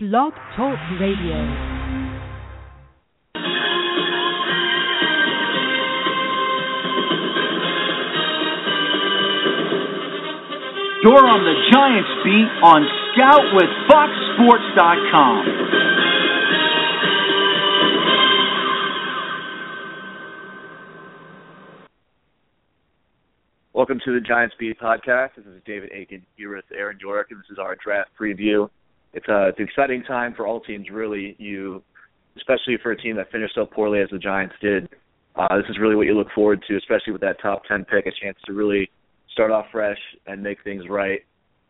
Blog Talk Radio. You're on the Giants beat on Scout with FoxSports.com. Welcome to the Giants Beat podcast. This is David Aitken here with Aaron Yorke, and this is our draft preview. It's, a, it's an exciting time for all teams, really. You, especially for a team that finished so poorly as the Giants did. Uh, this is really what you look forward to, especially with that top ten pick, a chance to really start off fresh and make things right.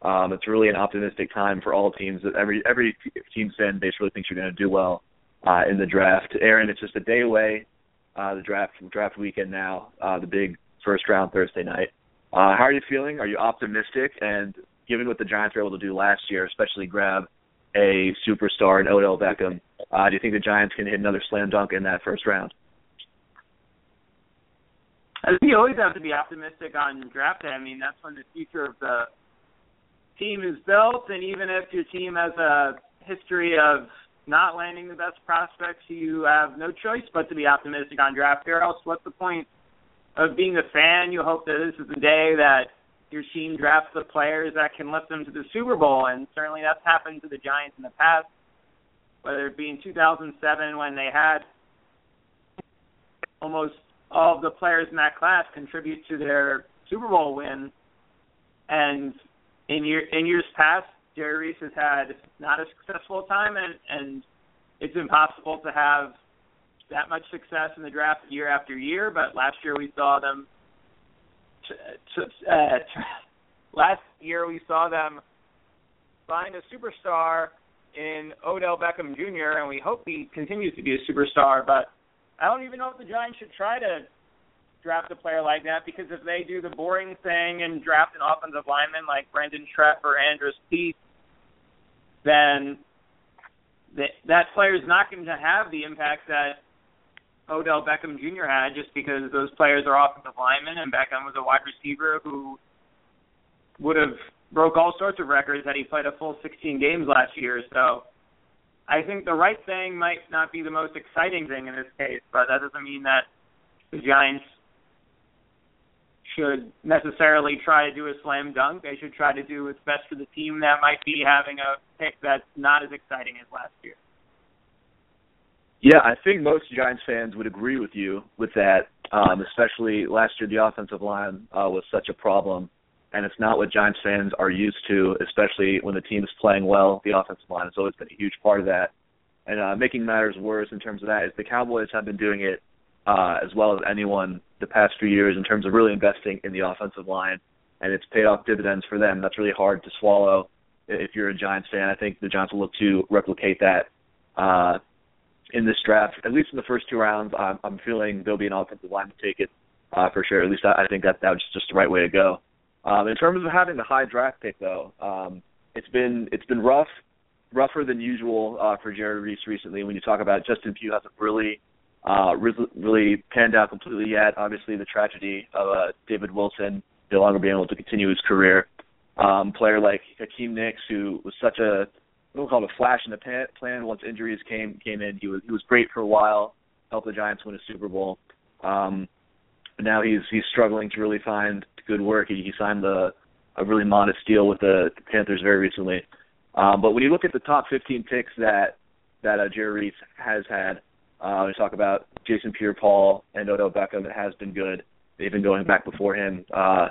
Um, it's really an optimistic time for all teams. Every every team fan base really thinks you're going to do well uh, in the draft. Aaron, it's just a day away. Uh, the draft draft weekend now. Uh, the big first round Thursday night. Uh, how are you feeling? Are you optimistic? And given what the Giants were able to do last year, especially grab a superstar in Odell Beckham, uh, do you think the Giants can hit another slam dunk in that first round? I think you always have to be optimistic on draft day. I mean, that's when the future of the team is built, and even if your team has a history of not landing the best prospects, you have no choice but to be optimistic on draft day. Or else, what's the point of being a fan? You hope that this is the day that your team drafts the players that can lift them to the Super Bowl, and certainly that's happened to the Giants in the past. Whether it be in 2007 when they had almost all of the players in that class contribute to their Super Bowl win, and in year in years past, Jerry Reese has had not a successful time, and and it's impossible to have that much success in the draft year after year. But last year we saw them. Uh, last year we saw them find a superstar in Odell Beckham Jr. and we hope he continues to be a superstar. But I don't even know if the Giants should try to draft a player like that because if they do the boring thing and draft an offensive lineman like Brandon Trepp or Andrus Peat, then that player is not going to have the impact that Odell Beckham Jr. had just because those players are offensive linemen and Beckham was a wide receiver who would have broke all sorts of records had he played a full 16 games last year. So I think the right thing might not be the most exciting thing in this case, but that doesn't mean that the Giants should necessarily try to do a slam dunk. They should try to do what's best for the team that might be having a pick that's not as exciting as last year. Yeah, I think most Giants fans would agree with you with that. Um, especially last year, the offensive line uh, was such a problem, and it's not what Giants fans are used to. Especially when the team is playing well, the offensive line has always been a huge part of that. And uh, making matters worse in terms of that is the Cowboys have been doing it uh, as well as anyone the past few years in terms of really investing in the offensive line, and it's paid off dividends for them. That's really hard to swallow if you're a Giants fan. I think the Giants will look to replicate that uh, in this draft, at least in the first two rounds. I'm, I'm feeling there'll be an offensive line to take it uh, for sure. At least I, I think that that was just the right way to go. Um, in terms of having the high draft pick, though, um, it's been it's been rough, rougher than usual uh, for Jerry Reese recently. When you talk about Justin Pugh hasn't really uh, really panned out completely yet. Obviously, the tragedy of uh, David Wilson no longer being able to continue his career. Um, player like Hakeem Nicks, who was such a we don't call it a flash in the pan, plan once injuries came came in. He was he was great for a while, helped the Giants win a Super Bowl. Um, now he's he's struggling to really find good work. He, he signed the a really modest deal with the Panthers very recently. Um, but when you look at the top 15 picks that that uh, Jerry Reese has had, uh, we talk about Jason Pierre-Paul and Odell Beckham. It has been good. They've been going back before him. Uh,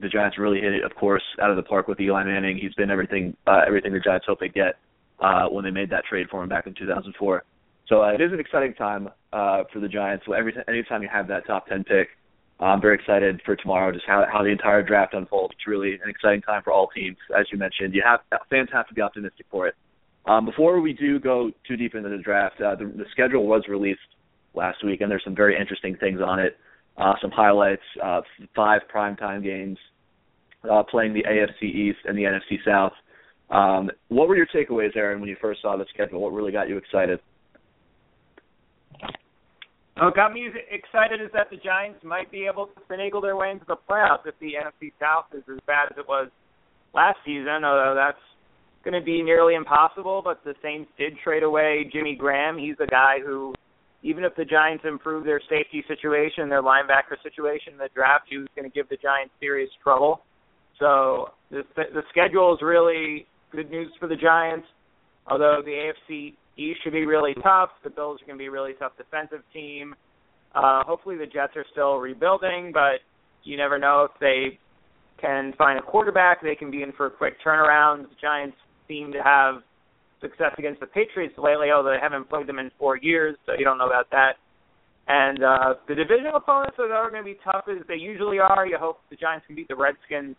the Giants really hit it, of course, out of the park with Eli Manning. He's been everything, uh, everything the Giants hope they get uh, when they made that trade for him back in 2004. So uh, it is an exciting time uh, for the Giants. So every anytime you have that top 10 pick, I'm very excited for tomorrow. Just how how the entire draft unfolds. It's really an exciting time for all teams, as you mentioned. You have fans have to be optimistic for it. Um, before we do go too deep into the draft, uh, the, the schedule was released last week, and there's some very interesting things on it. Uh, some highlights: uh, five primetime games, uh, playing the AFC East and the NFC South. Um, what were your takeaways, Aaron, when you first saw the schedule? What really got you excited? What got me excited is that the Giants might be able to finagle their way into the playoffs if the NFC South is as bad as it was last season. Although that's going to be nearly impossible, but the Saints did trade away Jimmy Graham. He's a guy who, even if the Giants improve their safety situation, their linebacker situation the draft, was going to give the Giants serious trouble. So the the schedule is really good news for the Giants. Although the AFC East should be really tough, the Bills are going to be a really tough defensive team. Uh, hopefully the Jets are still rebuilding, but you never know if they can find a quarterback. They can be in for a quick turnaround. The Giants seem to have success against the Patriots lately, although they haven't played them in four years, so you don't know about that. And uh, the divisional opponents that are going to be tough as they usually are. You hope the Giants can beat the Redskins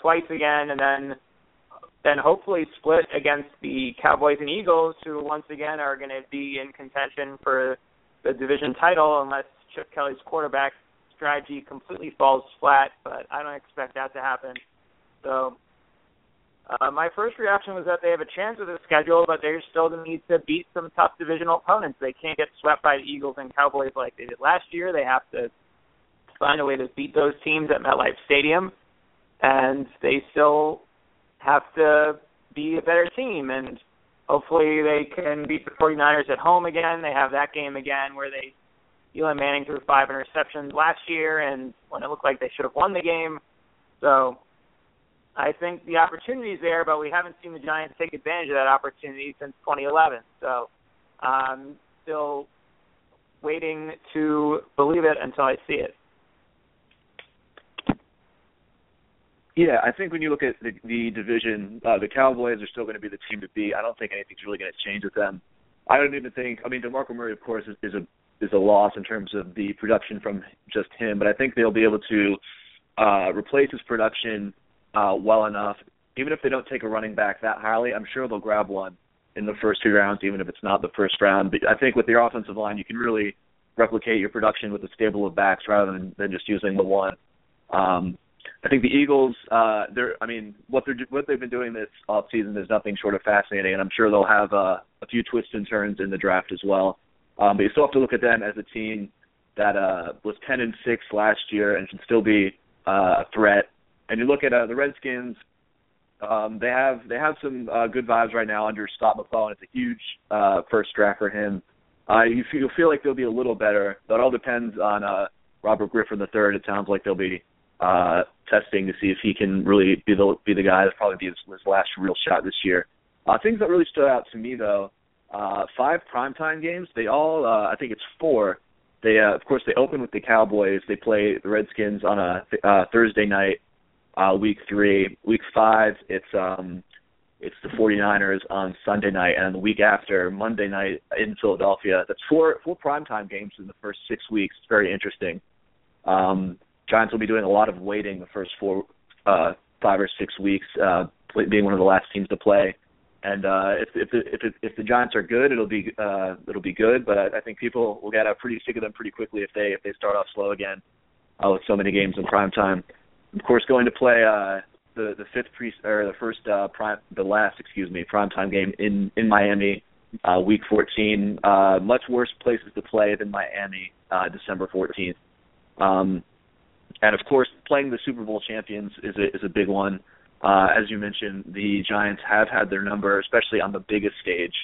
twice again, and then then hopefully split against the Cowboys and Eagles, who once again are going to be in contention for the division title unless Chip Kelly's quarterback strategy completely falls flat. But I don't expect that to happen. So uh, my first reaction was that they have a chance with the schedule, but they're still to need to beat some tough divisional opponents. They can't get swept by the Eagles and Cowboys like they did last year. They have to find a way to beat those teams at MetLife Stadium, and they still have to be a better team. And hopefully they can beat the 49ers at home again. They have that game again where they Eli Manning threw five interceptions last year, and when it looked like they should have won the game. So I think the opportunity is there, but we haven't seen the Giants take advantage of that opportunity since 2011. So I'm still waiting to believe it until I see it. Yeah, I think when you look at the, the division, uh, the Cowboys are still going to be the team to beat. I don't think anything's really going to change with them. I don't even think. I mean, DeMarco Murray, of course, is, is a is a loss in terms of the production from just him, but I think they'll be able to uh, replace his production uh, well enough. Even if they don't take a running back that highly, I'm sure they'll grab one in the first two rounds, even if it's not the first round. But I think with your offensive line, you can really replicate your production with a stable of backs rather than, than just using the one. Um, I think the Eagles, uh, they're, I mean, what they're what they've been doing this off season is nothing short of fascinating, and I'm sure they'll have uh, a few twists and turns in the draft as well. Um, but you still have to look at them as a team that uh, was 10 and six last year and can still be uh, a threat and you look at uh, the Redskins, um, they have they have some uh, good vibes right now under Scot McCloughan. It's a huge uh, first draft for him. Uh, you feel, feel like they'll be a little better. That all depends on uh, Robert Griffin III. It sounds like they'll be uh, testing to see if he can really be the be the guy. That'll probably be his, his last real shot this year. Uh, things that really stood out to me though, uh, five primetime games. They all, uh, I think it's four. They, uh, of course, they open with the Cowboys. They play the Redskins on a uh, Thursday night uh, week three. Week five, it's um, it's the 49ers on Sunday night, and the week after, Monday night in Philadelphia. That's four four primetime games in the first six weeks. It's very interesting. Um, Giants will be doing a lot of waiting the first four, uh, five or six weeks, uh, being one of the last teams to play. And uh, if if the, if, it, if the Giants are good, it'll be uh, it'll be good. But I, I think people will get uh, pretty sick of them pretty quickly if they if they start off slow again uh, with so many games in prime time of course, going to play uh, the the fifth pre or the first uh, prime the last excuse me primetime game in in Miami, uh, week 14. Uh, much worse places to play than Miami, uh, December 14th. Um, and of course, playing the Super Bowl champions is a, is a big one. Uh, as you mentioned, the Giants have had their number, especially on the biggest stage.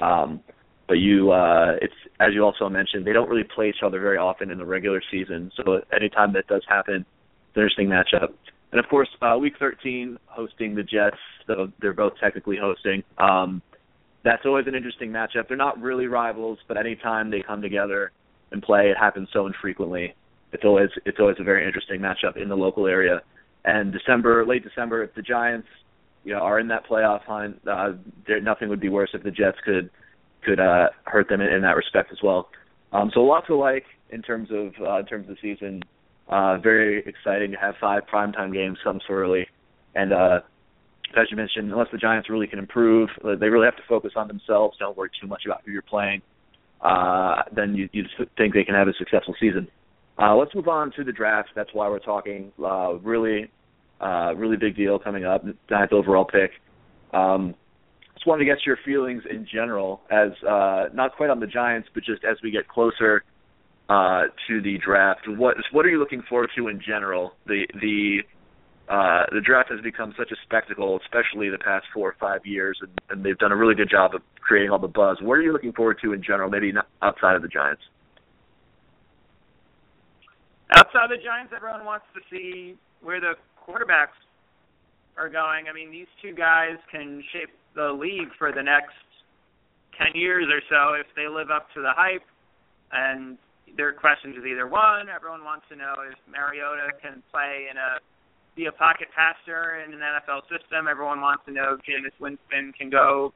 Um, but you, uh, it's as you also mentioned, they don't really play each other very often in the regular season. So anytime that does happen, interesting matchup. And of course, uh, week 13, hosting the Jets. So they're both technically hosting. Um, that's always an interesting matchup. They're not really rivals, but anytime they come together and play, it happens so infrequently. It's always it's always a very interesting matchup in the local area. And December, late December, if the Giants, you know, are in that playoff hunt, uh, there, nothing would be worse if the Jets could could uh, hurt them in, in that respect as well. Um, so a lot to like in terms of uh, in terms of the season. Uh, very exciting to have five primetime games come so early. And uh, as you mentioned, unless the Giants really can improve, uh, they really have to focus on themselves. Don't worry too much about who you're playing. Uh, then you, you think they can have a successful season. Uh, let's move on to the draft. That's why we're talking. Uh, really, uh, really big deal coming up. Ninth overall pick. Um, just wanted to get your feelings in general, as uh, not quite on the Giants, but just as we get closer uh, to the draft. What what are you looking forward to in general? The the uh, the draft has become such a spectacle, especially the past four or five years, and, and they've done a really good job of creating all the buzz. What are you looking forward to in general, maybe not outside of the Giants? Outside the Giants, everyone wants to see where the quarterbacks are going. I mean, these two guys can shape the league for the next 10 years or so if they live up to the hype. And there are questions with either one. Everyone wants to know if Mariota can play in a be a pocket passer in an NFL system. Everyone wants to know if Jameis Winston can go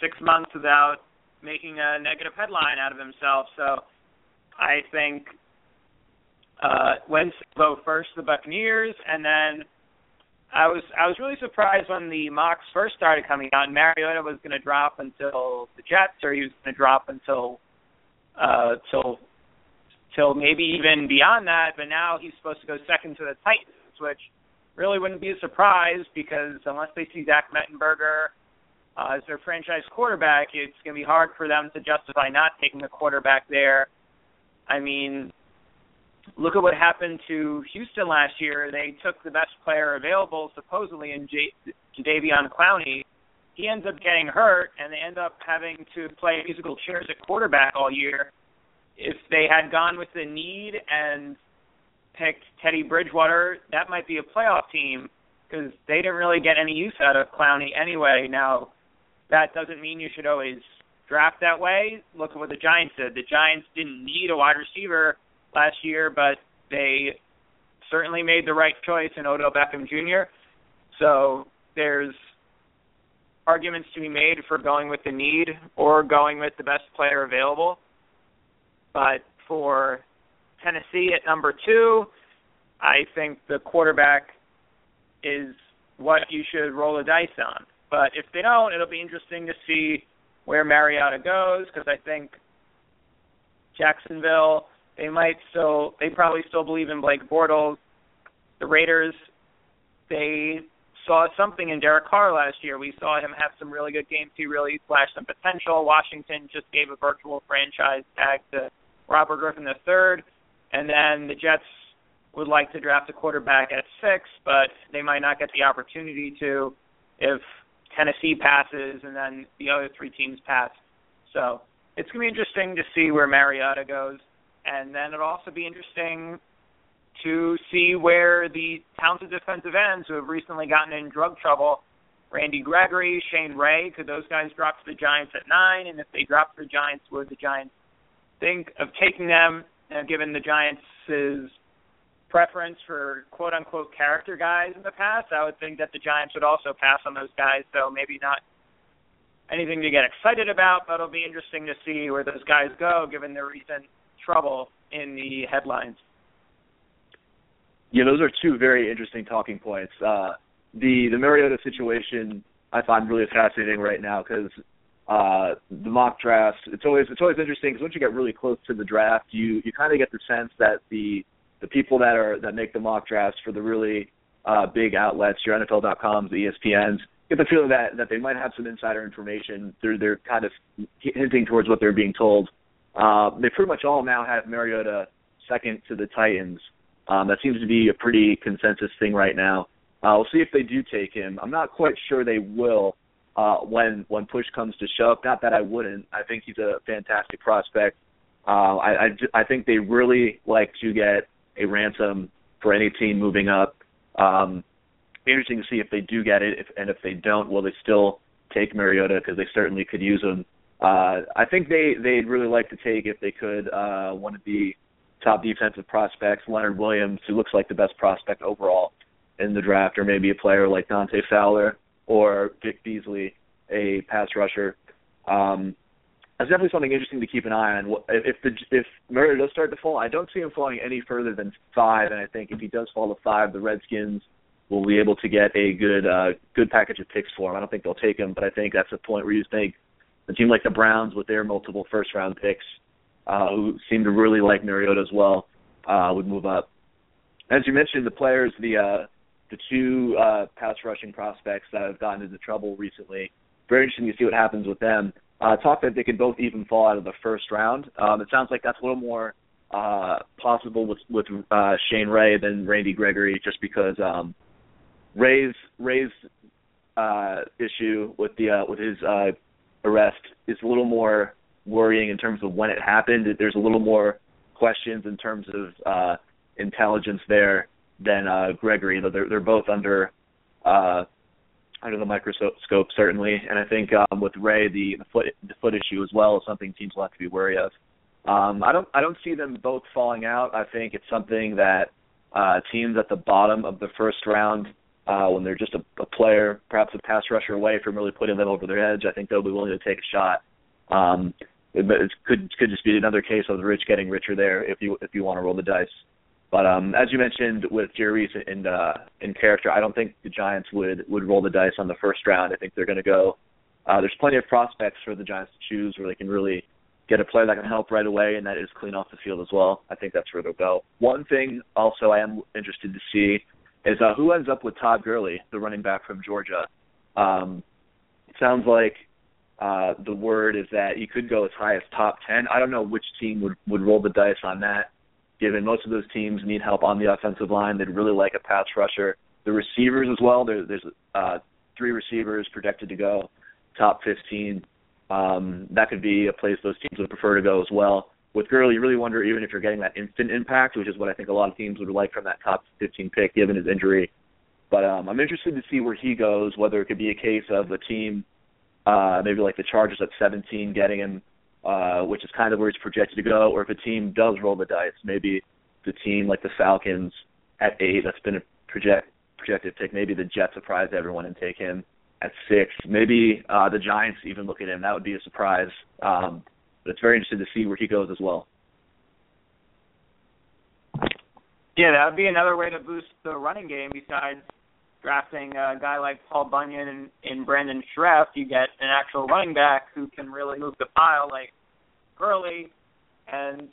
six months without making a negative headline out of himself. So I think uh Winston go first the Buccaneers and then I was I was really surprised when the mocks first started coming out and Mariota was gonna drop until the Jets or he was gonna drop until uh till till maybe even beyond that, but now he's supposed to go second to the Titans, which really wouldn't be a surprise because unless they see Zach Mettenberger uh, as their franchise quarterback, it's going to be hard for them to justify not taking the quarterback there. I mean, look at what happened to Houston last year. They took the best player available, supposedly, in J- Jadeveon Clowney. He ends up getting hurt, and they end up having to play musical chairs at quarterback all year. If they had gone with the need and picked Teddy Bridgewater, that might be a playoff team because they didn't really get any use out of Clowney anyway. Now, that doesn't mean you should always draft that way. Look at what the Giants did. The Giants didn't need a wide receiver last year, but they certainly made the right choice in Odell Beckham Jr. So there's arguments to be made for going with the need or going with the best player available. But for Tennessee at number two. I think the quarterback is what you should roll the dice on. But if they don't, it'll be interesting to see where Mariota goes because I think Jacksonville they might still they probably still believe in Blake Bortles. The Raiders they saw something in Derek Carr last year. We saw him have some really good games. He really flashed some potential. Washington just gave a virtual franchise tag to Robert Griffin III. And then the Jets would like to draft a quarterback at six, but they might not get the opportunity to if Tennessee passes and then the other three teams pass. So it's going to be interesting to see where Mariota goes. And then it'll also be interesting to see where the talented defensive ends who have recently gotten in drug trouble, Randy Gregory, Shane Ray, could those guys drop to the Giants at nine? And if they drop to the Giants, would the Giants think of taking them uh, given the Giants' preference for quote unquote character guys in the past, I would think that the Giants would also pass on those guys. So maybe not anything to get excited about, but it'll be interesting to see where those guys go given their recent trouble in the headlines. Yeah, those are two very interesting talking points. Uh, the the Mariota situation I find really fascinating right now because uh, the mock drafts. It's always it's always interesting because once you get really close to the draft, you you kind of get the sense that the the people that are that make the mock drafts for the really uh, big outlets, your NFL.coms, the ESPNs, get the feeling that that they might have some insider information. They're they're kind of hinting towards what they're being told. Uh, they pretty much all now have Mariota second to the Titans. Um, that seems to be a pretty consensus thing right now. Uh, we'll see if they do take him. I'm not quite sure they will uh, when when push comes to shove. Not that I wouldn't. I think he's a fantastic prospect. Uh, I, I I think they really like to get a ransom for any team moving up. Um, interesting to see if they do get it, if, and if they don't, will they still take Mariota because they certainly could use him. Uh, I think they they'd really like to take if they could uh, one of the top defensive prospects, Leonard Williams, who looks like the best prospect overall in the draft, or maybe a player like Dante Fowler or Vic Beasley, a pass rusher. Um, that's definitely something interesting to keep an eye on. If the if Murray does start to fall, I don't see him falling any further than five, and I think if he does fall to five, the Redskins will be able to get a good uh, good package of picks for him. I don't think they'll take him, but I think that's a point where you think a team like the Browns with their multiple first round picks, uh, who seem to really like Mariota as well, uh, would move up. As you mentioned, the players, the uh, the two uh, pass rushing prospects that have gotten into trouble recently. Very interesting to see what happens with them. Uh, talk that they could both even fall out of the first round. Um, it sounds like that's a little more uh, possible with with uh, Shane Ray than Randy Gregory, just because um, Ray's Ray's uh, issue with the uh, with his uh, arrest is a little more worrying in terms of when it happened. There's a little more questions in terms of uh, intelligence there than uh, Gregory. They're they're both under uh, under the microscope certainly, and I think um, with Ray the, the foot the foot issue as well is something teams will have to be wary of. Um, I don't I don't see them both falling out. I think it's something that uh, teams at the bottom of the first round, uh, when they're just a, a player, perhaps a pass rusher away from really putting them over their edge, I think they'll be willing to take a shot. Um, it, it could could just be another case of the rich getting richer there if you if you want to roll the dice. But um, as you mentioned with Jerry in uh, in character, I don't think the Giants would would roll the dice on the first round. I think they're going to go. Uh, there's plenty of prospects for the Giants to choose where they can really get a player that can help right away and that is clean off the field as well. I think that's where they'll go. One thing also I am interested to see is uh, who ends up with Todd Gurley, the running back from Georgia. Um, it sounds like uh, the word is that he could go as high as top 10. I don't know which team would, would roll the dice on that, given most of those teams need help on the offensive line. They'd really like a pass rusher. The receivers as well, there, there's uh, three receivers projected to go top 15 um, that could be a place those teams would prefer to go as well. With Gurley, you really wonder even if you're getting that instant impact, which is what I think a lot of teams would like from that top 15 pick, given his injury. But um, I'm interested to see where he goes. Whether it could be a case of a team, uh, maybe like the Chargers at 17, getting him, uh, which is kind of where he's projected to go, or if a team does roll the dice, maybe the team like the Falcons at eight, that's been a project projected pick. Maybe the Jets surprise everyone and take him at six. Maybe uh, the Giants even look at him. That would be a surprise. Um, but it's very interesting to see where he goes as well. Yeah, that would be another way to boost the running game besides drafting a guy like Paul Bunyan and, and Brandon Scherff. You get an actual running back who can really move the pile like Gurley. And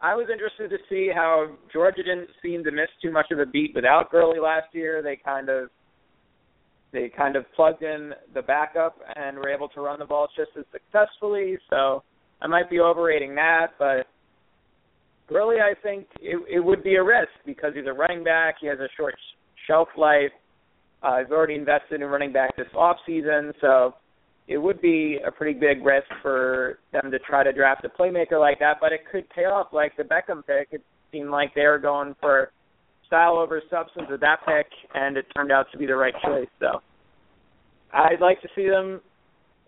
I was interested to see how Georgia didn't seem to miss too much of a beat without Gurley last year. They kind of they kind of plugged in the backup and were able to run the ball just as successfully. So I might be overrating that, but really I think it, it would be a risk because he's a running back. He has a short shelf life. Uh, he's already invested in running back this off season, so it would be a pretty big risk for them to try to draft a playmaker like that. But it could pay off, like the Beckham pick. It seemed like they were going for style over substance with that pick, and it turned out to be the right choice. So I'd like to see them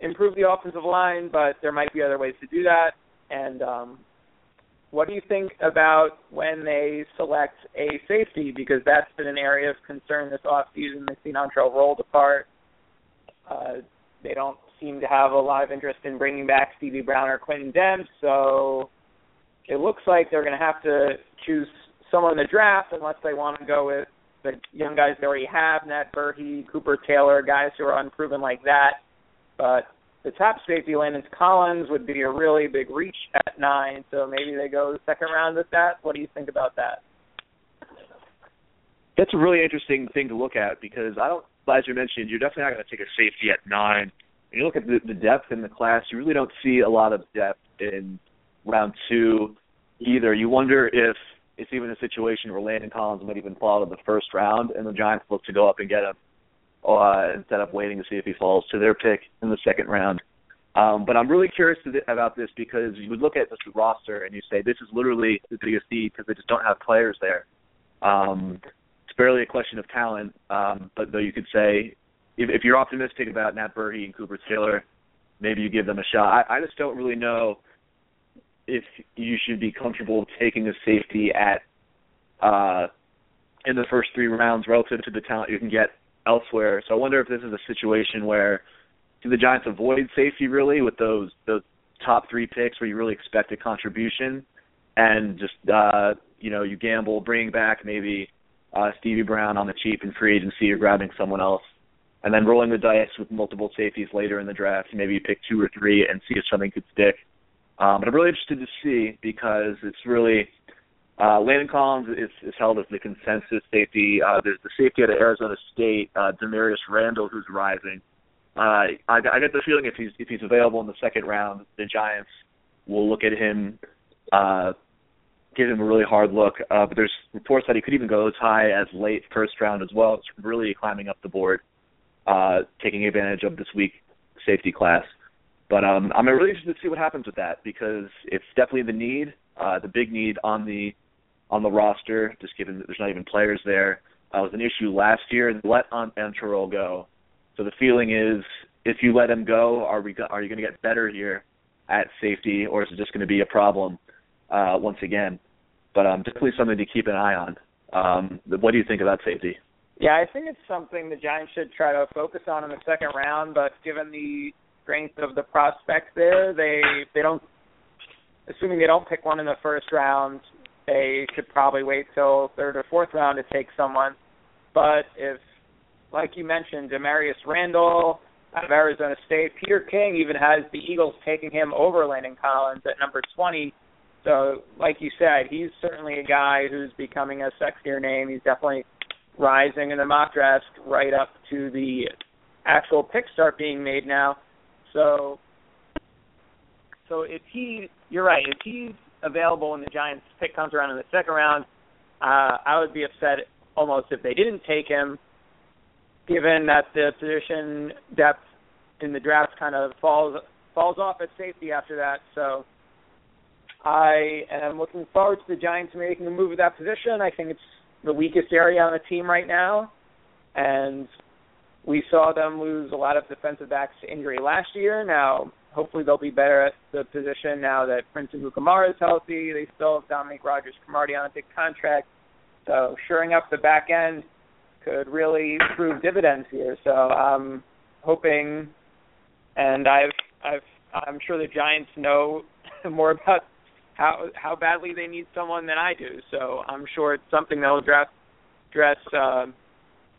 improve the offensive line, but there might be other ways to do that. And um, what do you think about when they select a safety? Because that's been an area of concern this offseason. They've seen Antrel Rolle apart. Uh, they don't seem to have a lot of interest in bringing back Stevie Brown or Quintin Demps, so it looks like they're going to have to choose someone in the draft unless they want to go with the young guys they already have, Nat Berhe, Cooper Taylor, guys who are unproven like that. But the top safety, Landon Collins, would be a really big reach at nine. So maybe they go the second round with that. What do you think about that? That's a really interesting thing to look at because I don't, as you mentioned, you're definitely not going to take a safety at nine. When you look at the, the depth in the class, you really don't see a lot of depth in round two either. You wonder if it's even a situation where Landon Collins might even fall to the first round, and the Giants look to go up and get him uh, instead of waiting to see if he falls to their pick in the second round. Um, but I'm really curious th- about this because you would look at this roster and you say this is literally the biggest need because they just don't have players there. Um, it's barely a question of talent, um, but though you could say if, if you're optimistic about Nat Berhe and Cooper Taylor, maybe you give them a shot. I, I just don't really know if you should be comfortable taking a safety at uh, in the first three rounds relative to the talent you can get elsewhere. So I wonder if this is a situation where do the Giants avoid safety really with those those top three picks where you really expect a contribution, and just uh, you know you gamble bringing back maybe uh, Stevie Brown on the cheap and free agency or grabbing someone else, and then rolling the dice with multiple safeties later in the draft. Maybe you pick two or three and see if something could stick. Um, but I'm really interested to see because it's really uh, Landon Collins is, is held as the consensus safety. Uh, there's the safety of Arizona State, uh, Damarious Randall, who's rising. Uh, I, I get the feeling if he's if he's available in the second round, the Giants will look at him, uh, give him a really hard look. Uh, but there's reports that he could even go as high as late first round as well. It's really climbing up the board, uh, taking advantage of this weak safety class. But um, I'm really interested to see what happens with that because it's definitely the need, uh, the big need on the on the roster. Just given that there's not even players there, uh, was an issue last year. And let on Antrel go. So the feeling is, if you let him go, are we are you going to get better here at safety, or is it just going to be a problem uh, once again? But um, definitely something to keep an eye on. Um, what do you think about safety? Yeah, I think it's something the Giants should try to focus on in the second round. But given the strength of the prospects there, they they don't. Assuming they don't pick one in the first round, they should probably wait till third or fourth round to take someone. But if, like you mentioned, Damarious Randall out of Arizona State, Peter King even has the Eagles taking him over Landon Collins at number 20. So, like you said, he's certainly a guy who's becoming a sexier name. He's definitely rising in the mock draft right up to the actual picks start being made now. So, so if he, you're right, if he's available when the Giants pick comes around in the second round, uh, I would be upset almost if they didn't take him, given that the position depth in the draft kind of falls falls off at safety after that. So I am looking forward to the Giants making a move at that position. I think it's the weakest area on the team right now, and we saw them lose a lot of defensive backs to injury last year. Now, hopefully, they'll be better at the position now that Prince Amukamara is healthy. They still have Dominic Rogers Cromartie on a big contract, so shoring up the back end could really prove dividends here. So I'm hoping, and I've I've I'm sure the Giants know more about how how badly they need someone than I do. So I'm sure it's something they'll address address uh,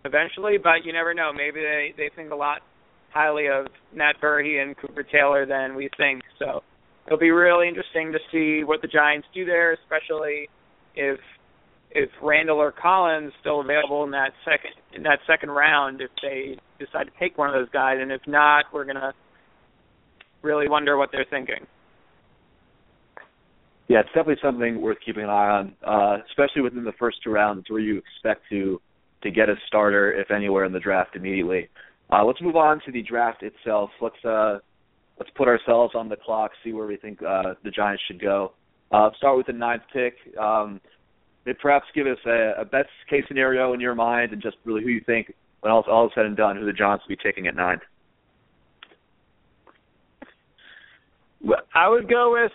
eventually. But you never know. Maybe they they think a lot highly of Nat Berhe and Cooper Taylor than we think. So it'll be really interesting to see what the Giants do there, especially if if Randall or Collins still available in that second in that second round if they decide to take one of those guys, and if not, we're gonna really wonder what they're thinking. Yeah, it's definitely something worth keeping an eye on, uh, especially within the first two rounds where you expect to to get a starter, if anywhere, in the draft immediately. Uh, let's move on to the draft itself. Let's uh, let's put ourselves on the clock, see where we think uh, the Giants should go. Uh, start with the ninth pick. Um, perhaps give us a, a best case scenario in your mind, and just really who you think, when all, all is said and done, who the Giants will be taking at nine. I would go with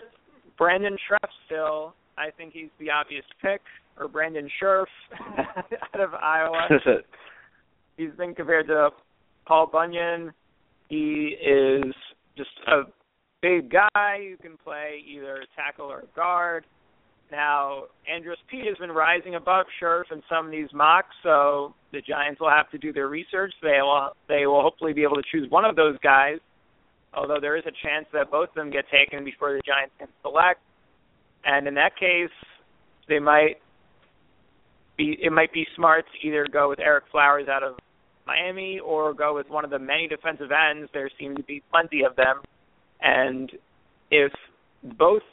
Brandon Scherff still. I think he's the obvious pick, or Brandon Scherff out of Iowa. he's been compared to Paul Bunyan. He is just a big guy who can play either tackle or guard. Now, Andrus Peat has been rising above Scherff in some of these mocks, so the Giants will have to do their research. They will they will hopefully be able to choose one of those guys, although there is a chance that both of them get taken before the Giants can select. And in that case, they might be it might be smart to either go with Ereck Flowers out of Miami or go with one of the many defensive ends. There seem to be plenty of them, and if both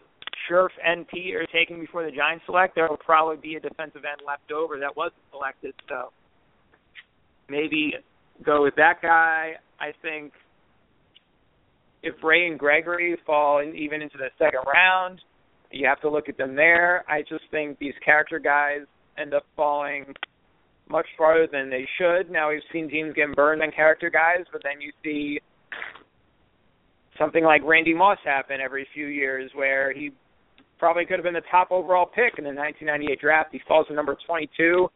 Scherff and Peat are taken before the Giants select, there will probably be a defensive end left over that wasn't selected. So maybe go with that guy. I think if Ray and Gregory fall in, even into the second round, you have to look at them there. I just think these character guys end up falling much farther than they should. Now we've seen teams getting burned on character guys, but then you see something like Randy Moss happen every few years where he probably could have been the top overall pick in the 1998 draft. He falls to number 22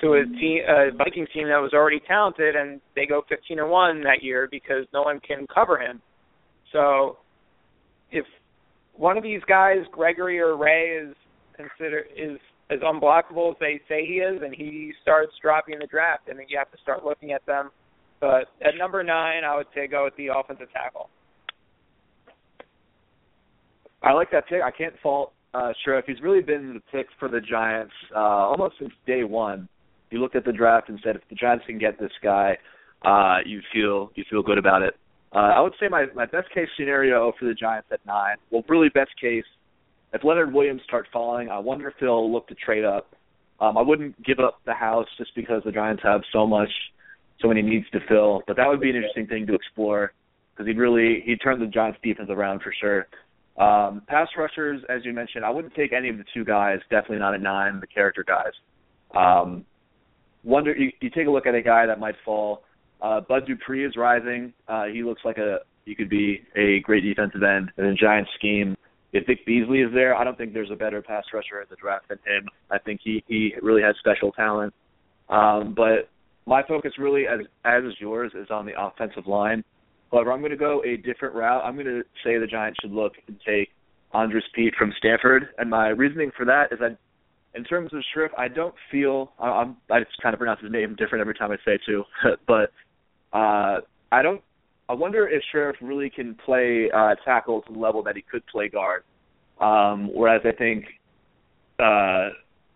to a mm-hmm. team, a Vikings team that was already talented, and they go 15 and one that year because no one can cover him. So, if one of these guys, Gregory or Ray, is consider is as unblockable as they say he is, and he starts dropping the draft, I think you have to start looking at them. But at number nine, I would say go with the offensive tackle. I like that pick. I can't fault uh, Scherff. He's really been the pick for the Giants uh, almost since day one. You looked at the draft and said, if the Giants can get this guy, uh, you feel you feel good about it. Uh, I would say my my best case scenario for the Giants at nine. Well, really best case, if Leonard Williams starts falling, I wonder if they'll look to trade up. Um, I wouldn't give up the house just because the Giants have so much, so many needs to fill. But that would be an interesting thing to explore because he'd really he'd turn the Giants defense around for sure. Um, pass rushers, as you mentioned, I wouldn't take any of the two guys. Definitely not at nine, the character guys. Um, wonder you, you take a look at a guy that might fall. Uh, Bud Dupree is rising. Uh, he looks like a he could be a great defensive end in a Giants scheme. If Vic Beasley is there, I don't think there's a better pass rusher at the draft than him. I think he he really has special talent. Um, but my focus really, as as yours, is on the offensive line. However, I'm going to go a different route. I'm going to say the Giants should look and take Andrus Peat from Stanford, and my reasoning for that is that in terms of Scherff, I don't feel I'm I just kind of pronounce his name different every time I say it too, but uh, I don't. I wonder if Scherff really can play uh, tackle to the level that he could play guard. Um, whereas I think uh,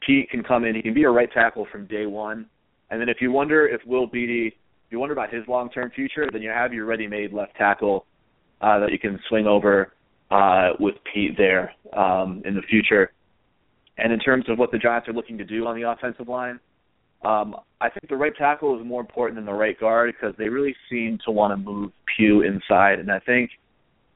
Peat can come in, he can be a right tackle from day one. And then if you wonder if Will Beatty if you wonder about his long term future, then you have your ready made left tackle uh, that you can swing over uh, with Peat there um, in the future. And in terms of what the Giants are looking to do on the offensive line, um, I think the right tackle is more important than the right guard because they really seem to want to move Pugh inside. And I think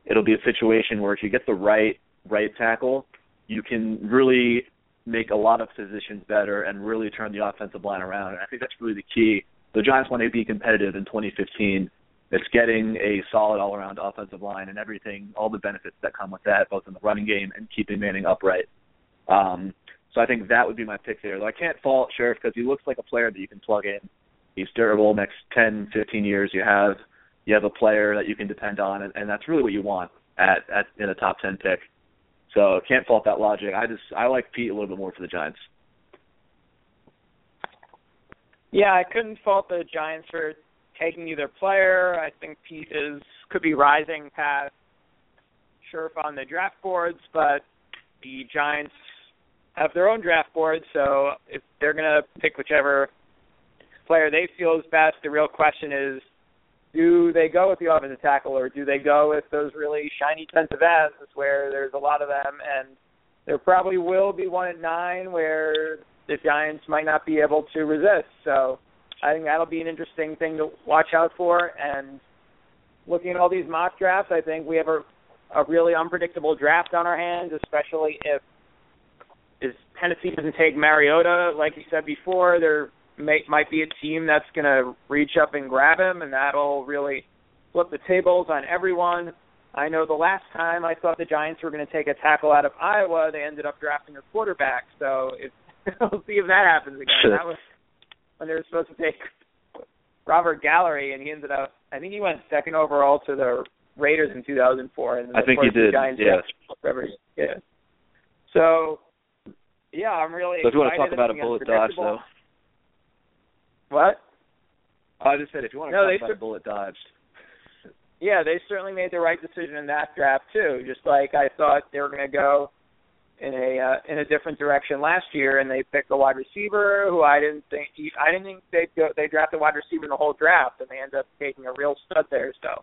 it'll be a situation where if you get the right right tackle, you can really make a lot of positions better and really turn the offensive line around. And I think that's really the key the Giants want to be competitive in 2015. It's getting a solid all-around offensive line and everything, all the benefits that come with that, both in the running game and keeping Manning upright. Um, so I think that would be my pick there. Though I can't fault Scherff because he looks like a player that you can plug in. He's durable. Next 10, 15 years, you have you have a player that you can depend on, and, and that's really what you want at, at in a top 10 pick. So can't fault that logic. I just I like Peat a little bit more for the Giants. Yeah, I couldn't fault the Giants for taking either player. I think pieces could be rising past Scherff on the draft boards, but the Giants have their own draft board, so if they're going to pick whichever player they feel is best, the real question is do they go with the offensive tackle or do they go with those really shiny defensive ends where there's a lot of them and there probably will be one at nine where the Giants might not be able to resist. So I think that'll be an interesting thing to watch out for. And looking at all these mock drafts, I think we have a a really unpredictable draft on our hands, especially if if Tennessee doesn't take Mariota, like you said before, there may, might be a team that's going to reach up and grab him, and that'll really flip the tables on everyone. I know the last time I thought the Giants were going to take a tackle out of Iowa, they ended up drafting a quarterback. So if we'll see if that happens again. Sure. That was when they were supposed to take Robert Gallery, and he ended up. I think he went second overall to the Raiders in 2004. And I think he did. Giants yeah. Yeah. So, yeah, I'm really. So if you want to talk about a bullet dodge, though. What? I just said if you want to no, talk about sur- a bullet dodge. Yeah, they certainly made the right decision in that draft too. Just like I thought they were going to go in a uh, in a different direction last year, and they picked a wide receiver who I didn't think I didn't think they'd go they drafted a wide receiver in the whole draft, and they ended up taking a real stud there. So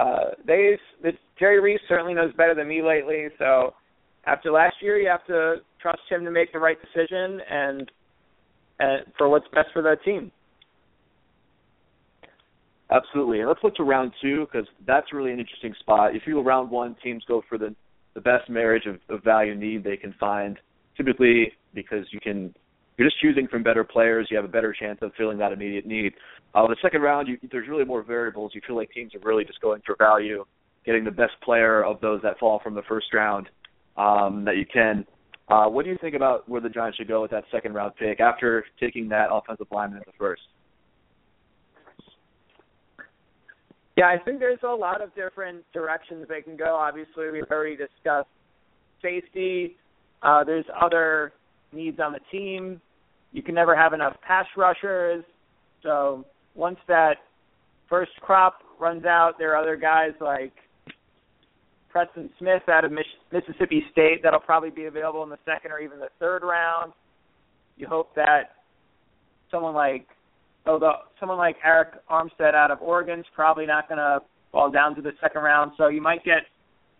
uh, they the, Jerry Reese certainly knows better than me lately. So after last year, you have to trust him to make the right decision and and for what's best for the team. Absolutely. And let's look to round two because that's really an interesting spot. If you go round one, teams go for the the best marriage of, of value need they can find. Typically, because you can you're just choosing from better players, you have a better chance of filling that immediate need. Uh, the second round, you, there's really more variables. You feel like teams are really just going for value, getting the best player of those that fall from the first round um, that you can. Uh, what do you think about where the Giants should go with that second round pick after taking that offensive lineman in the first? Yeah, I think there's a lot of different directions they can go. Obviously, we've already discussed safety. Uh, there's other needs on the team. You can never have enough pass rushers. So once that first crop runs out, there are other guys like Preston Smith out of Mississippi State that'll probably be available in the second or even the third round. You hope that someone like although someone like Arik Armstead out of Oregon's probably not going to fall down to the second round. So you might get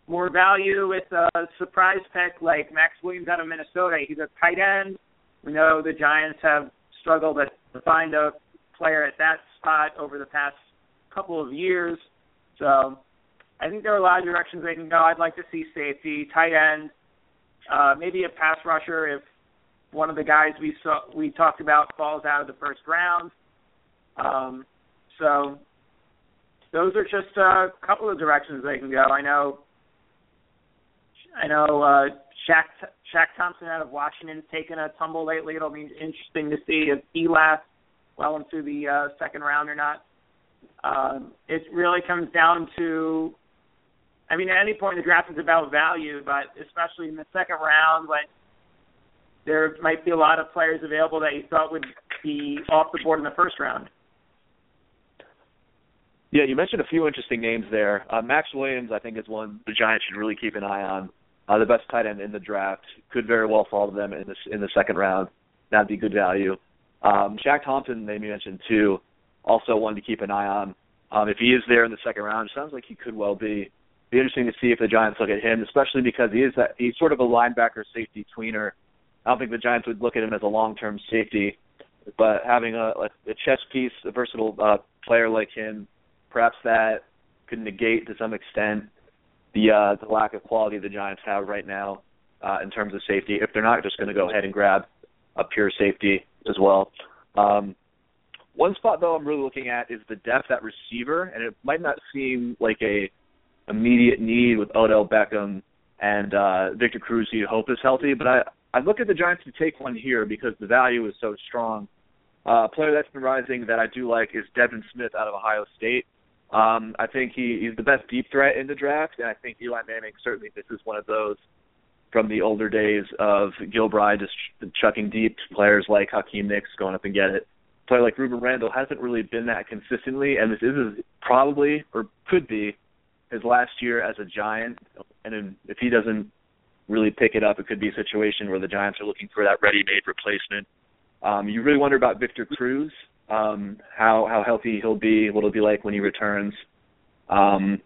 more value with a surprise pick like Maxx Williams out of Minnesota. He's a tight end. We know the Giants have struggled to find a player at that spot over the past couple of years. So I think there are a lot of directions they can go. I'd like to see safety, tight end, uh, maybe a pass rusher if one of the guys we saw we talked about falls out of the first round. Um, so those are just a couple of directions they can go. I know. I know uh, Shaq Shaq Thompson out of Washington's taken a tumble lately. It'll be interesting to see if he lasts well into the uh, second round or not. Um, it really comes down to, I mean, at any point in the draft is about value, but especially in the second round when there might be a lot of players available that you thought would be off the board in the first round. Yeah, you mentioned a few interesting names there. Uh, Maxx Williams, I think, is one the Giants should really keep an eye on. Uh, the best tight end in the draft could very well fall to them in this in the second round. That'd be good value. Um, Shaq Thompson, they mentioned too, also one to keep an eye on. Um, if he is there in the second round, sounds like he could well be. Be interesting to see if the Giants look at him, especially because he is that he's sort of a linebacker safety tweener. I don't think the Giants would look at him as a long-term safety, but having a, a chess piece, a versatile uh, player like him, perhaps that could negate to some extent the uh, the lack of quality the Giants have right now uh, in terms of safety. If they're not just going to go ahead and grab a pure safety as well. Um, one spot though I'm really looking at is the depth at receiver, and it might not seem like a immediate need with Odell Beckham and uh, Victor Cruz who you hope is healthy, but I I look at the Giants to take one here because the value is so strong. Uh, a player that's been rising that I do like is Devin Smith out of Ohio State. Um, I think he, he's the best deep threat in the draft, and I think Eli Manning certainly this is one of those from the older days of Gilbride just chucking deep players like Hakeem Nicks going up and get it player like Rueben Randle hasn't really been that consistently, and this is probably or could be his last year as a Giant. And if he doesn't really pick it up, it could be a situation where the Giants are looking for that ready-made replacement. Um, you really wonder about Victor Cruz, um, how how healthy he'll be, what it'll be like when he returns. Um,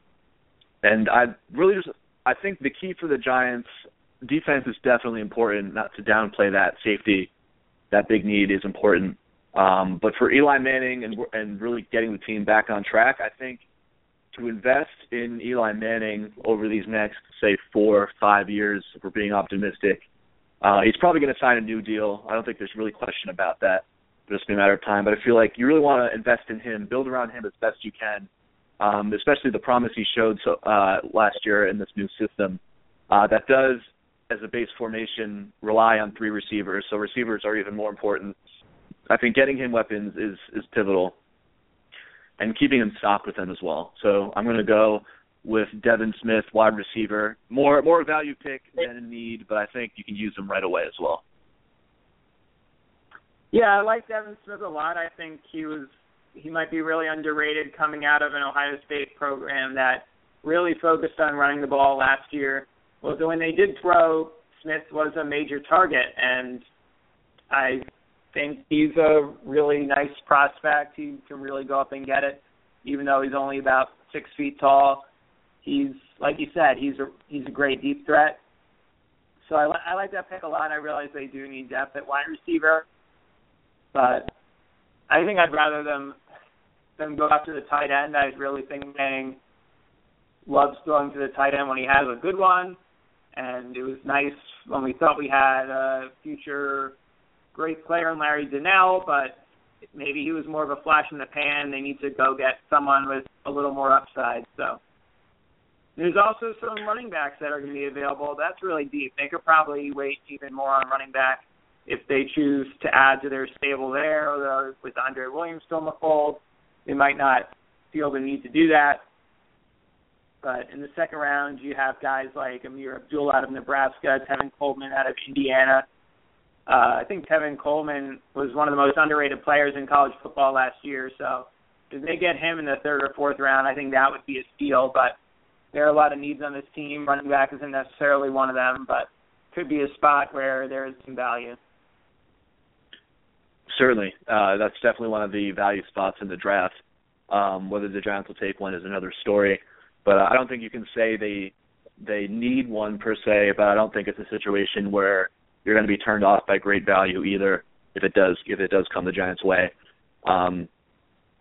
and I really just I think the key for the Giants defense is definitely important. Not to downplay that safety, that big need is important. Um, but for Eli Manning and and really getting the team back on track, I think to invest in Eli Manning over these next say four or five years, if we're being optimistic, uh, he's probably going to sign a new deal. I don't think there's really question about that. It's just a matter of time. But I feel like you really want to invest in him, build around him as best you can, um, especially the promise he showed so, uh, last year in this new system uh, that does, as a base formation, rely on three receivers. So receivers are even more important I think getting him weapons is is pivotal, and keeping him stocked with them as well. So I'm going to go with Devin Smith, wide receiver, more more value pick than a need, but I think you can use him right away as well. Yeah, I like Devin Smith a lot. I think he was he might be really underrated coming out of an Ohio State program that really focused on running the ball last year. Well, when they did throw, Smith was a major target, and I think he's a really nice prospect. He can really go up and get it, even though he's only about six feet tall. He's like you said, he's a he's a great deep threat. So I, I like that pick a lot. I realize they do need depth at wide receiver, but I think I'd rather them them go after the tight end. I really think Manning loves going to the tight end when he has a good one, and it was nice when we thought we had a future great player in Larry Donnell, but maybe he was more of a flash in the pan. They need to go get someone with a little more upside. So there's also some running backs that are going to be available. That's really deep. They could probably wait even more on running back if they choose to add to their stable there, or with Andre Williams still in the fold. They might not feel the need to do that. But in the second round, you have guys like Ameer Abdul out of Nebraska, Tevin Coleman out of Indiana, uh, I think Tevin Coleman was one of the most underrated players in college football last year. So if they get him in the third or fourth round, I think that would be a steal. But there are a lot of needs on this team. Running back isn't necessarily one of them, but could be a spot where there is some value. Certainly, uh, that's definitely one of the value spots in the draft. Um, whether the Giants will take one is another story, but I don't think you can say they they need one per se, but I don't think it's a situation where you're going to be turned off by great value either if it does if it does come the Giants' way. Um,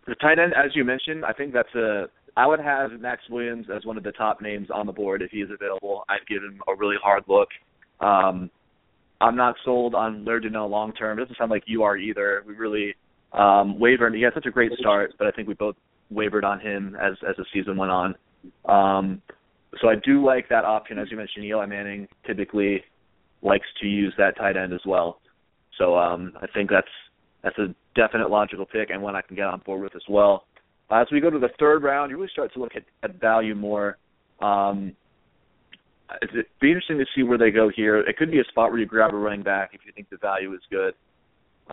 the tight end, as you mentioned, I think that's a. I would have Maxx Williams as one of the top names on the board if he is available. I'd give him a really hard look. Um, I'm not sold on Laird long term. It doesn't sound like you are either. We really um, wavered. He had such a great start, but I think we both wavered on him as as the season went on. Um, so I do like that option, as you mentioned. Eli Manning typically likes to use that tight end as well. So um, I think that's that's a definite logical pick and one I can get on board with as well. As we go to the third round, you really start to look at, at value more. Um, it'd be interesting to see where they go here. It could be a spot where you grab a running back if you think the value is good.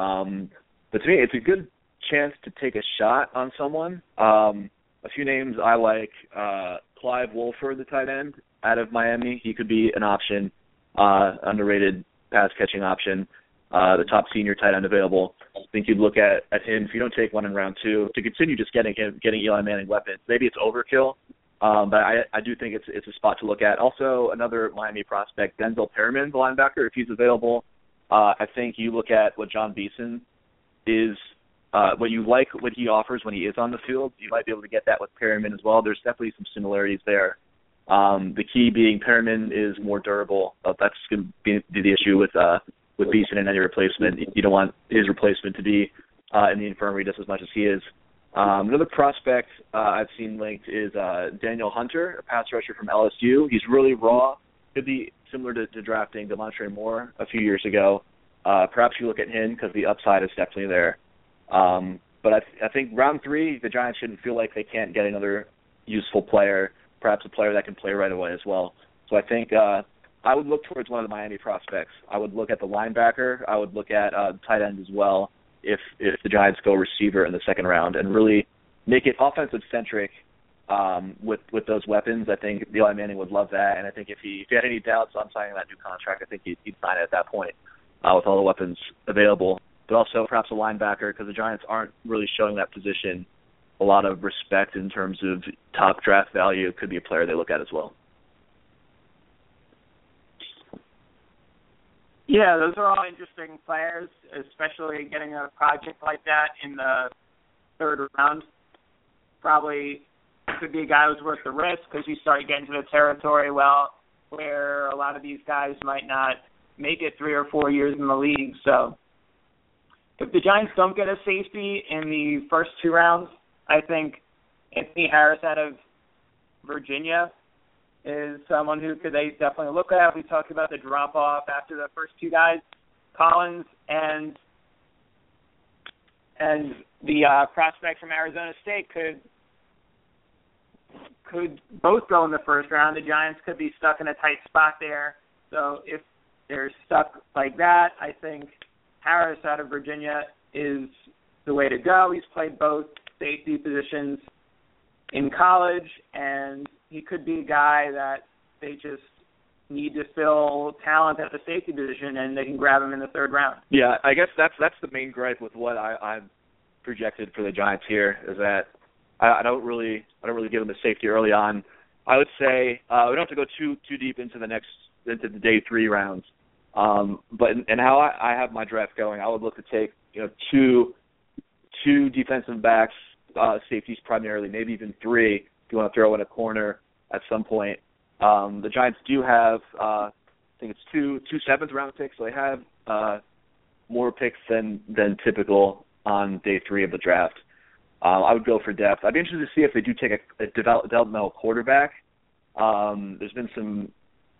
Um, but to me, it's a good chance to take a shot on someone. Um, a few names I like: uh, Clive Walford, the tight end out of Miami. He could be an option, uh, underrated pass catching option. Uh, the top senior tight end available. I think you'd look at at him if you don't take one in round two to continue just getting him getting Eli Manning weapons. Maybe it's overkill, um, but I I do think it's it's a spot to look at. Also, another Miami prospect, Denzel Perryman, the linebacker, if he's available. Uh, I think you look at what Jon Beason is uh, what you like what he offers when he is on the field, you might be able to get that with Perryman as well. There's definitely some similarities there. Um, the key being Perryman is more durable. Uh, that's going to be, the issue with uh, with Beason and any replacement. You don't want his replacement to be uh, in the infirmary just as much as he is. Um, another prospect uh, I've seen linked is uh, Danielle Hunter, a pass rusher from LSU. He's really raw. Could be similar to, to drafting Damontre Moore a few years ago. Uh, perhaps you look at him because the upside is definitely there. Um, but I, I think round three, the Giants shouldn't feel like they can't get another useful player, perhaps a player that can play right away as well. So I think uh, I would look towards one of the Miami prospects. I would look at the linebacker. I would look at uh, tight end as well. If if the Giants go receiver in the second round and really make it offensive centric um, with with those weapons, I think Eli Manning would love that. And I think if he if he had any doubts on signing that new contract, I think he'd, he'd sign it at that point uh, with all the weapons available but also perhaps a linebacker because the Giants aren't really showing that position a lot of respect in terms of top draft value. Could be a player they look at as well. Yeah, those are all interesting players, especially getting a project like that in the third round. Probably could be a guy who's worth the risk because you start getting to the territory well where a lot of these guys might not make it three or four years in the league. So if the Giants don't get a safety in the first two rounds, I think Anthony Harris out of Virginia is someone who could they definitely look at. We talked about the drop off after the first two guys, Collins and and the uh, prospect from Arizona State could could both go in the first round. The Giants could be stuck in a tight spot there. So if they're stuck like that, I think Harris out of Virginia is the way to go. He's played both safety positions in college, and he could be a guy that they just need to fill talent at the safety position, and they can grab him in the third round. Yeah, I guess that's that's the main gripe with what I, I've projected for the Giants here is that I, I don't really I don't really give them a safety early on. I would say uh, we don't have to go too too deep into the next into the day three rounds. Um, but and how I, I have my draft going, I would look to take you know two two defensive backs, uh, safeties primarily, maybe even three if you want to throw in a corner at some point. Um, the Giants do have uh, I think it's two two seventh round picks, so they have uh, more picks than than typical on day three of the draft. Uh, I would go for depth. I'd be interested to see if they do take a, a developmental quarterback. Um, there's been some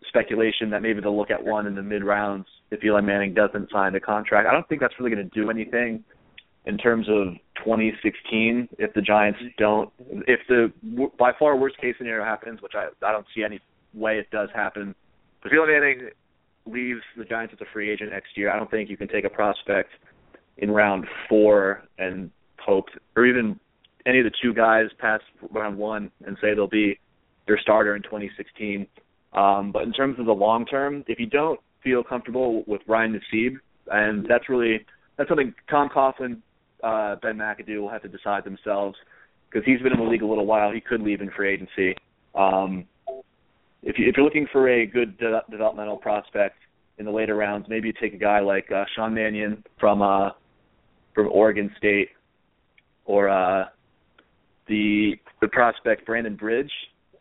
speculation that maybe they'll look at one in the mid rounds if Eli Manning doesn't sign a contract. I don't think that's really going to do anything in terms of 2016 if the Giants don't if the by far worst case scenario happens, which I I don't see any way it does happen. If Eli Manning leaves the Giants as a free agent next year, I don't think you can take a prospect in round four and hope, or even any of the two guys past round one and say they'll be their starter in 2016. Um, but in terms of the long term, if you don't feel comfortable with Ryan Nassib, and that's really that's something Tom Coughlin, uh, Ben McAdoo will have to decide themselves because he's been in the league a little while. He could leave in free agency. Um, if you if you're looking for a good de- developmental prospect in the later rounds, maybe you take a guy like uh, Sean Mannion from uh from Oregon State, or uh the the prospect Brandon Bridge.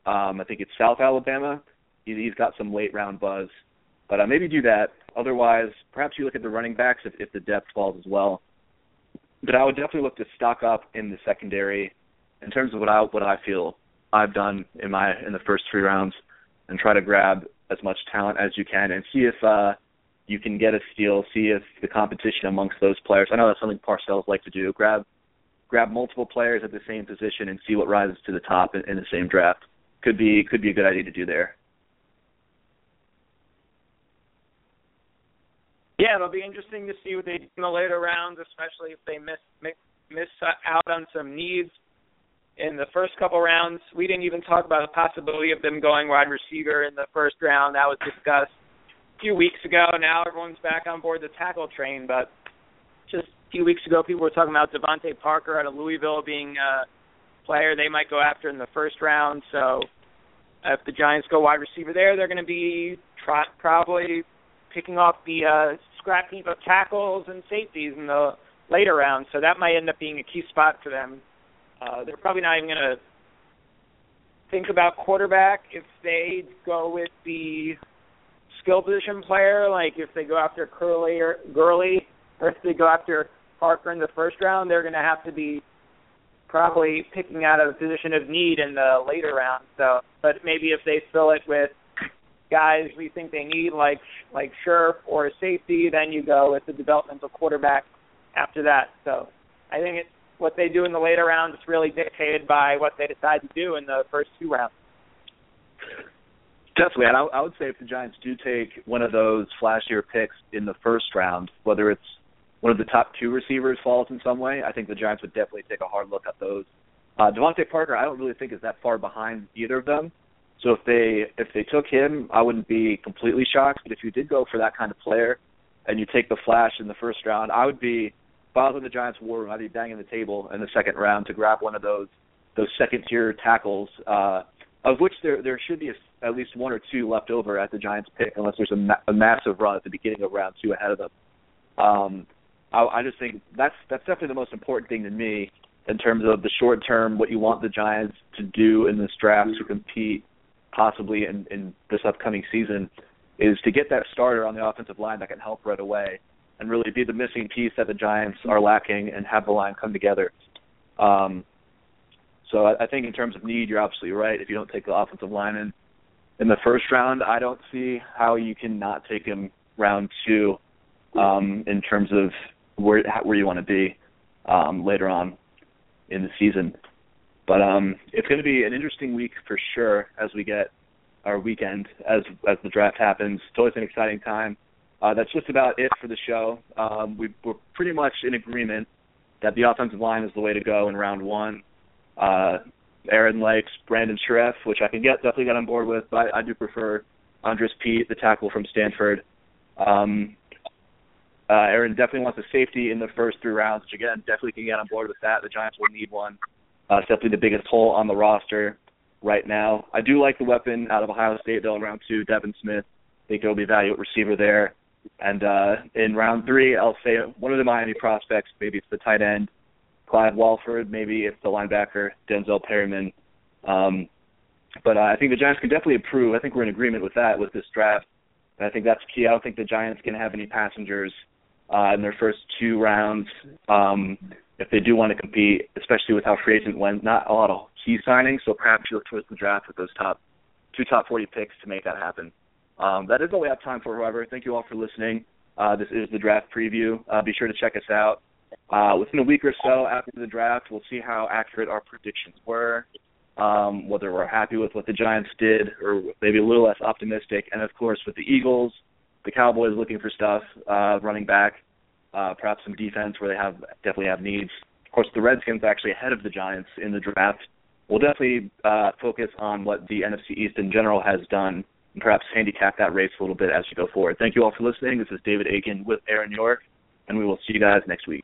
Um, I think it's South Alabama. He, he's got some late round buzz, but uh, maybe do that. Otherwise, perhaps you look at the running backs if, if the depth falls as well. But I would definitely look to stock up in the secondary in terms of what I what I feel I've done in my in the first three rounds, and try to grab as much talent as you can and see if uh, you can get a steal. See if the competition amongst those players. I know that's something Parcells like to do. Grab grab multiple players at the same position and see what rises to the top in, in the same draft. Could be could be a good idea to do there. Yeah, it'll be interesting to see what they do in the later rounds, especially if they miss miss, out on some needs in the first couple rounds. We didn't even talk about the possibility of them going wide receiver in the first round. That was discussed a few weeks ago. Now everyone's back on board the tackle train, but just a few weeks ago, people were talking about DeVante Parker out of Louisville being a player they might go after in the first round. So if the Giants go wide receiver there, they're going to be try- probably picking off the uh, scrap heap of tackles and safeties in the later rounds. So that might end up being a key spot for them. Uh, they're probably not even going to think about quarterback if they go with the skill position player, like if they go after Curly or Gurley, or if they go after Parker in the first round, they're going to have to be probably picking out a position of need in the later rounds. So, but maybe if they fill it with guys we think they need, like like Scherff or a safety, then you go with the developmental quarterback after that. So I think it's what they do in the later rounds is really dictated by what they decide to do in the first two rounds. Definitely, and I, I would say if the Giants do take one of those flashier picks in the first round, whether it's one of the top two receivers falls in some way, I think the Giants would definitely take a hard look at those. Uh, DeVante Parker, I don't really think is that far behind either of them. So if they if they took him, I wouldn't be completely shocked. But if you did go for that kind of player, and you take the flash in the first round, I would be. If I was in the Giants' war room, I'd be banging the table in the second round to grab one of those those second tier tackles, uh, of which there there should be a, at least one or two left over at the Giants' pick, unless there's a, ma- a massive run at the beginning of round two ahead of them. Um, I, I just think that's that's definitely the most important thing to me in terms of the short term, what you want the Giants to do in this draft to compete possibly in, in this upcoming season is to get that starter on the offensive line that can help right away and really be the missing piece that the Giants are lacking and have the line come together. Um, so I, I think in terms of need, you're absolutely right. If you don't take the offensive line in in the first round, I don't see how you can not take him round two um, in terms of where where you want to be um, later on in the season. But um, it's going to be an interesting week for sure as we get our weekend as as the draft happens. It's always an exciting time. Uh, that's just about it for the show. Um, we, we're pretty much in agreement that the offensive line is the way to go in round one. Uh, Aaron likes Brandon Scherff, which I can get definitely get on board with, but I, I do prefer Andrus Peat, the tackle from Stanford. Um, uh, Aaron definitely wants a safety in the first three rounds, which again definitely can get on board with that. The Giants will need one. Uh, it's definitely the biggest hole on the roster right now. I do like the weapon out of Ohio State though in round two, Devin Smith. I think he'll be value at receiver there. And uh, in round three, I'll say one of the Miami prospects. Maybe it's the tight end, Clyde Walford. Maybe it's the linebacker, Denzel Perryman. Um, but uh, I think the Giants can definitely improve. I think we're in agreement with that with this draft. And I think that's key. I don't think the Giants can have any passengers uh, in their first two rounds um, if they do want to compete, especially with how free agent went. Not a lot of key signings, so perhaps you look towards the draft with those top two top 40 picks to make that happen. Um, that is all we have time for, however. Thank you all for listening. Uh, this is the draft preview. Uh, be sure to check us out. Uh, within a week or so after the draft, we'll see how accurate our predictions were, um, whether we're happy with what the Giants did or maybe a little less optimistic. And of course, with the Eagles, the Cowboys looking for stuff, uh, running back, uh, perhaps some defense where they have definitely have needs. Of course, the Redskins actually ahead of the Giants in the draft. We'll definitely uh, focus on what the NFC East in general has done and perhaps handicap that race a little bit as we go forward. Thank you all for listening. This is David Aitken with Aaron Yorke, and we will see you guys next week.